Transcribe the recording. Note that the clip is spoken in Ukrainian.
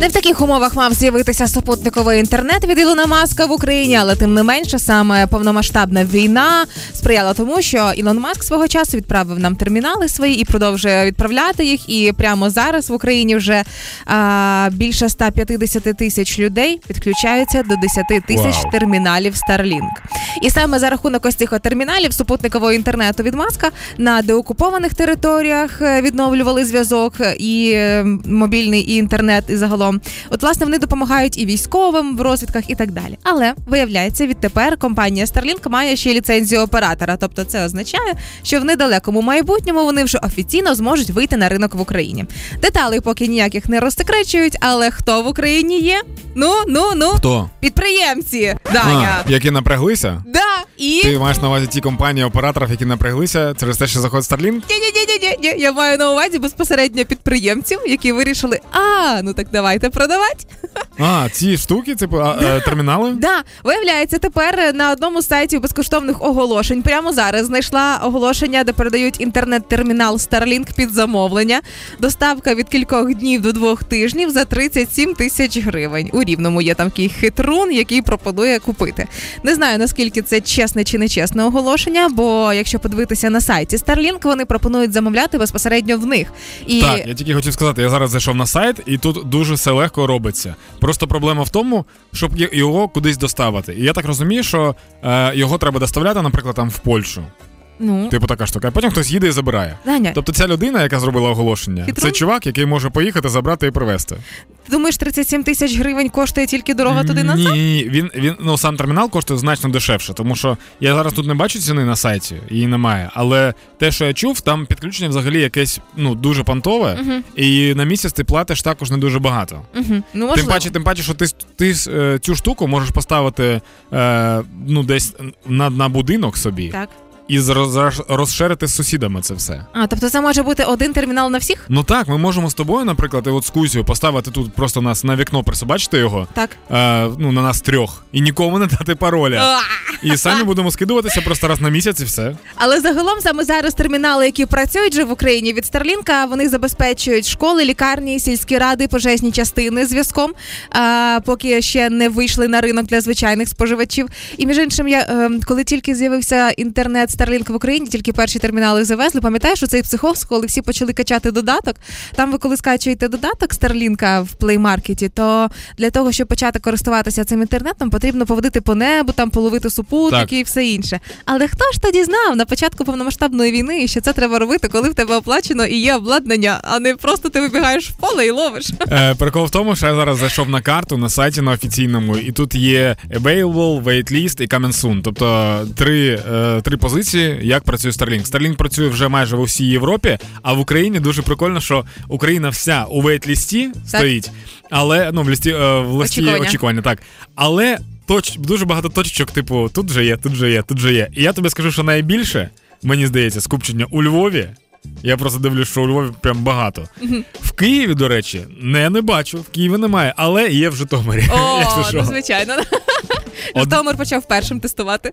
Не в таких умовах мав з'явитися супутниковий інтернет від Ілона Маска в Україні, але тим не менше саме повномасштабна війна сприяла тому, що Ілон Маск свого часу відправив нам термінали свої і продовжує відправляти їх. І прямо зараз в Україні вже а, більше 150 тисяч людей підключаються до 10 тисяч Вау. терміналів Starlink. І саме за рахунок ось цих терміналів супутникового інтернету від Маска на деокупованих територіях е, відновлювали зв'язок і мобільний, і інтернет, і загалом. От власне вони допомагають і військовим в розвідках, і так далі. Але виявляється, відтепер компанія Starlink має ще ліцензію оператора. Тобто, це означає, що в недалекому майбутньому вони вже офіційно зможуть вийти на ринок в Україні. Деталей поки ніяких не розсекречують, але хто в Україні є? Ну, ну, ну, Хто? підприємці. Даня. Які напряглися? Да, і Ти маєш на увазі ті компанії операторів, які напряглися через те, що заходить Starlink? ні-ні-ні-ні-ні. Я маю на увазі безпосередньо підприємців, які вирішили, а ну так давайте продавати. А, ці штуки, типу е, термінали? Да, виявляється, тепер на одному з сайтів безкоштовних оголошень прямо зараз знайшла оголошення, де передають інтернет-термінал Starlink під замовлення. Доставка від кількох днів до двох тижнів за 37 тисяч гривень. У рівному є там такий хитрун, який пропонує купити. Не знаю наскільки це чесне чи нечесне оголошення, бо якщо подивитися на сайті Starlink, вони пропонують замовляти безпосередньо в них. І Так, я тільки хотів сказати, я зараз зайшов на сайт, і тут дуже все легко робиться. Просто проблема в тому, щоб його кудись доставити. І я так розумію, що е, його треба доставляти, наприклад, там в Польщу. Ну Типу така штука. А потім хтось їде і забирає. Даня, Тобто ця людина, яка зробила оголошення, Хитрун? це чувак, який може поїхати, забрати і привезти. ти думаєш, 37 тисяч гривень коштує тільки дорога туди назад? Ні. Він, він ну сам термінал коштує значно дешевше, тому що я зараз тут не бачу ціни на сайті, її немає. Але те, що я чув, там підключення взагалі якесь ну дуже понтове, і на місяць ти платиш також не дуже багато. Угу. Ну, можливо. Тим паче, тим паче, що ти, ти е, цю штуку можеш поставити е, ну десь на, на будинок собі Так. І роз, розширити з сусідами це все. А, тобто це може бути один термінал на всіх? Ну так, ми можемо з тобою, наприклад, і от з поставити тут просто нас на вікно присобачити його. Так. Е, ну, на нас трьох, і нікому не дати пароля. І самі будемо скидуватися просто раз на місяць і все. Але загалом саме зараз термінали, які працюють вже в Україні від Starlink, вони забезпечують школи, лікарні, сільські ради, пожежні частини зв'язком, а, поки ще не вийшли на ринок для звичайних споживачів. І між іншим, я е, коли тільки з'явився інтернет Starlink в Україні, тільки перші термінали завезли. Пам'ятаєш, що цей психоз, коли всі почали качати додаток. Там ви коли скачуєте додаток Starlink в Play Market, то для того, щоб почати користуватися цим інтернетом, потрібно поводити по небу, там половити супутники і все інше. Але хто ж тоді знав на початку повномасштабної війни, що це треба робити, коли в тебе оплачено і є обладнання, а не просто ти вибігаєш в поле і ловиш. Е, прикол в тому, що я зараз зайшов на карту на сайті на офіційному, і тут є available, waitlist і coming soon. Тобто три, е, три позиції, як працює Starlink. Starlink працює вже майже в усій Європі, а в Україні дуже прикольно, що Україна вся у вейтлісті стоїть, але ну в лісті е, в листі Очікування. очікування. так. Але точ, дуже багато точечок, типу, тут вже є, тут вже є, тут вже є. І я тобі скажу, що найбільше, мені здається, скупчення у Львові. Я просто дивлюсь, що у Львові прям багато. В Києві, до речі, не, не бачу. В Києві немає, але є в Житомирі. О, ну звичайно. Житомир почав першим тестувати.